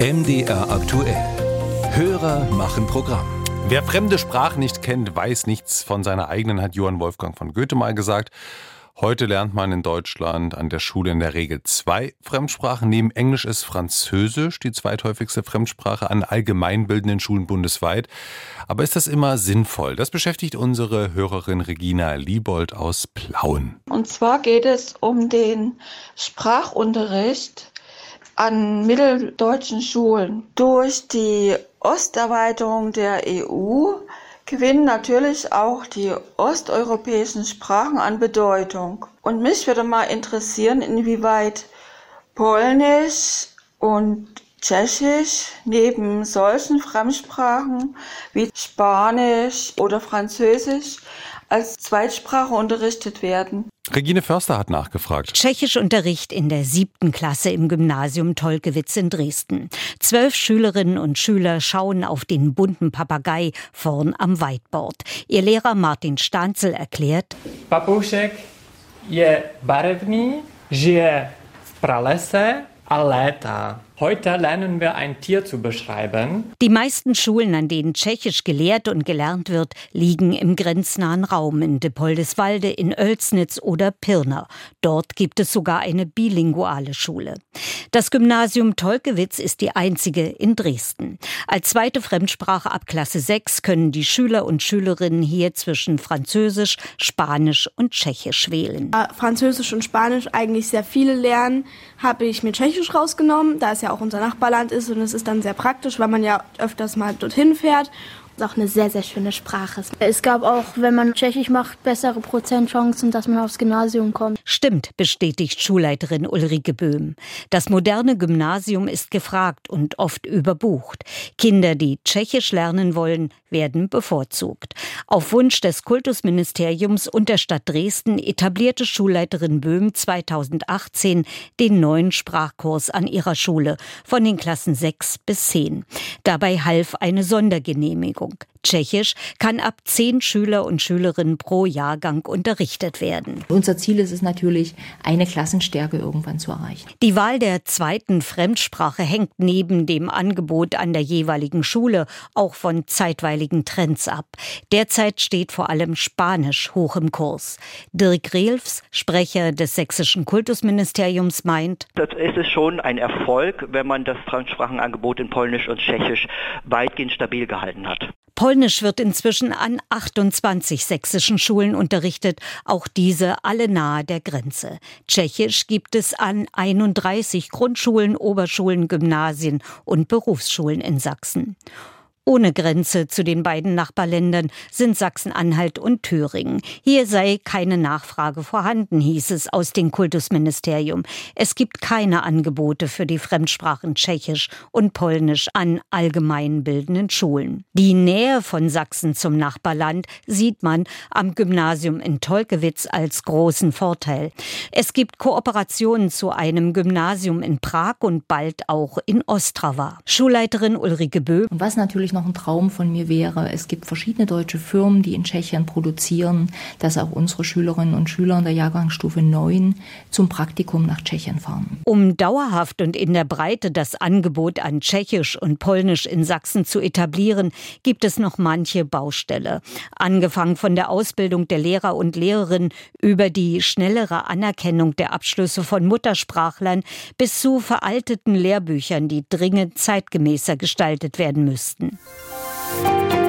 MDR aktuell. Hörer machen Programm. Wer fremde Sprachen nicht kennt, weiß nichts von seiner eigenen, hat Johann Wolfgang von Goethe mal gesagt. Heute lernt man in Deutschland an der Schule in der Regel zwei Fremdsprachen. Neben Englisch ist Französisch die zweithäufigste Fremdsprache an allgemeinbildenden Schulen bundesweit. Aber ist das immer sinnvoll? Das beschäftigt unsere Hörerin Regina Liebold aus Plauen. Und zwar geht es um den Sprachunterricht an mitteldeutschen Schulen. Durch die Osterweiterung der EU gewinnen natürlich auch die osteuropäischen Sprachen an Bedeutung. Und mich würde mal interessieren, inwieweit Polnisch und Tschechisch neben solchen Fremdsprachen wie Spanisch oder Französisch als Zweitsprache unterrichtet werden. Regine Förster hat nachgefragt. Tschechischunterricht in der siebten Klasse im Gymnasium Tolkewitz in Dresden. Zwölf Schülerinnen und Schüler schauen auf den bunten Papagei vorn am Whiteboard. Ihr Lehrer Martin Stanzel erklärt, Papušek je barevný, žije v pralese a létá. Heute lernen wir ein Tier zu beschreiben. Die meisten Schulen, an denen Tschechisch gelehrt und gelernt wird, liegen im grenznahen Raum in Depoldeswalde, in Oelsnitz oder Pirna. Dort gibt es sogar eine bilinguale Schule. Das Gymnasium Tolkewitz ist die einzige in Dresden. Als zweite Fremdsprache ab Klasse 6 können die Schüler und Schülerinnen hier zwischen Französisch, Spanisch und Tschechisch wählen. Französisch und Spanisch eigentlich sehr viele lernen, habe ich mir Tschechisch rausgenommen. Da ist ja auch unser Nachbarland ist und es ist dann sehr praktisch, weil man ja öfters mal dorthin fährt ist auch eine sehr, sehr schöne Sprache. Es gab auch, wenn man Tschechisch macht, bessere Prozentchancen, dass man aufs Gymnasium kommt. Stimmt, bestätigt Schulleiterin Ulrike Böhm. Das moderne Gymnasium ist gefragt und oft überbucht. Kinder, die Tschechisch lernen wollen, werden bevorzugt. Auf Wunsch des Kultusministeriums und der Stadt Dresden etablierte Schulleiterin Böhm 2018 den neuen Sprachkurs an ihrer Schule von den Klassen 6 bis 10. Dabei half eine Sondergenehmigung. Tschechisch kann ab zehn Schüler und Schülerinnen pro Jahrgang unterrichtet werden. Unser Ziel ist es natürlich, eine Klassenstärke irgendwann zu erreichen. Die Wahl der zweiten Fremdsprache hängt neben dem Angebot an der jeweiligen Schule auch von zeitweiligen Trends ab. Derzeit steht vor allem Spanisch hoch im Kurs. Dirk Rehlfs, Sprecher des sächsischen Kultusministeriums, meint, das ist schon ein Erfolg, wenn man das Fremdsprachenangebot in Polnisch und Tschechisch weitgehend stabil gehalten hat. Polnisch wird inzwischen an 28 sächsischen Schulen unterrichtet, auch diese alle nahe der Grenze. Tschechisch gibt es an 31 Grundschulen, Oberschulen, Gymnasien und Berufsschulen in Sachsen. Ohne Grenze zu den beiden Nachbarländern sind Sachsen-Anhalt und Thüringen. Hier sei keine Nachfrage vorhanden, hieß es aus dem Kultusministerium. Es gibt keine Angebote für die Fremdsprachen Tschechisch und Polnisch an allgemeinbildenden Schulen. Die Nähe von Sachsen zum Nachbarland sieht man am Gymnasium in Tolkewitz als großen Vorteil. Es gibt Kooperationen zu einem Gymnasium in Prag und bald auch in Ostrava. Schulleiterin Ulrike Bö. Was natürlich noch ein Traum von mir wäre, es gibt verschiedene deutsche Firmen, die in Tschechien produzieren, dass auch unsere Schülerinnen und Schüler in der Jahrgangsstufe 9 zum Praktikum nach Tschechien fahren. Um dauerhaft und in der Breite das Angebot an Tschechisch und Polnisch in Sachsen zu etablieren, gibt es noch manche Baustelle. Angefangen von der Ausbildung der Lehrer und Lehrerinnen über die schnellere Anerkennung der Abschlüsse von Muttersprachlern bis zu veralteten Lehrbüchern, die dringend zeitgemäßer gestaltet werden müssten. Bye.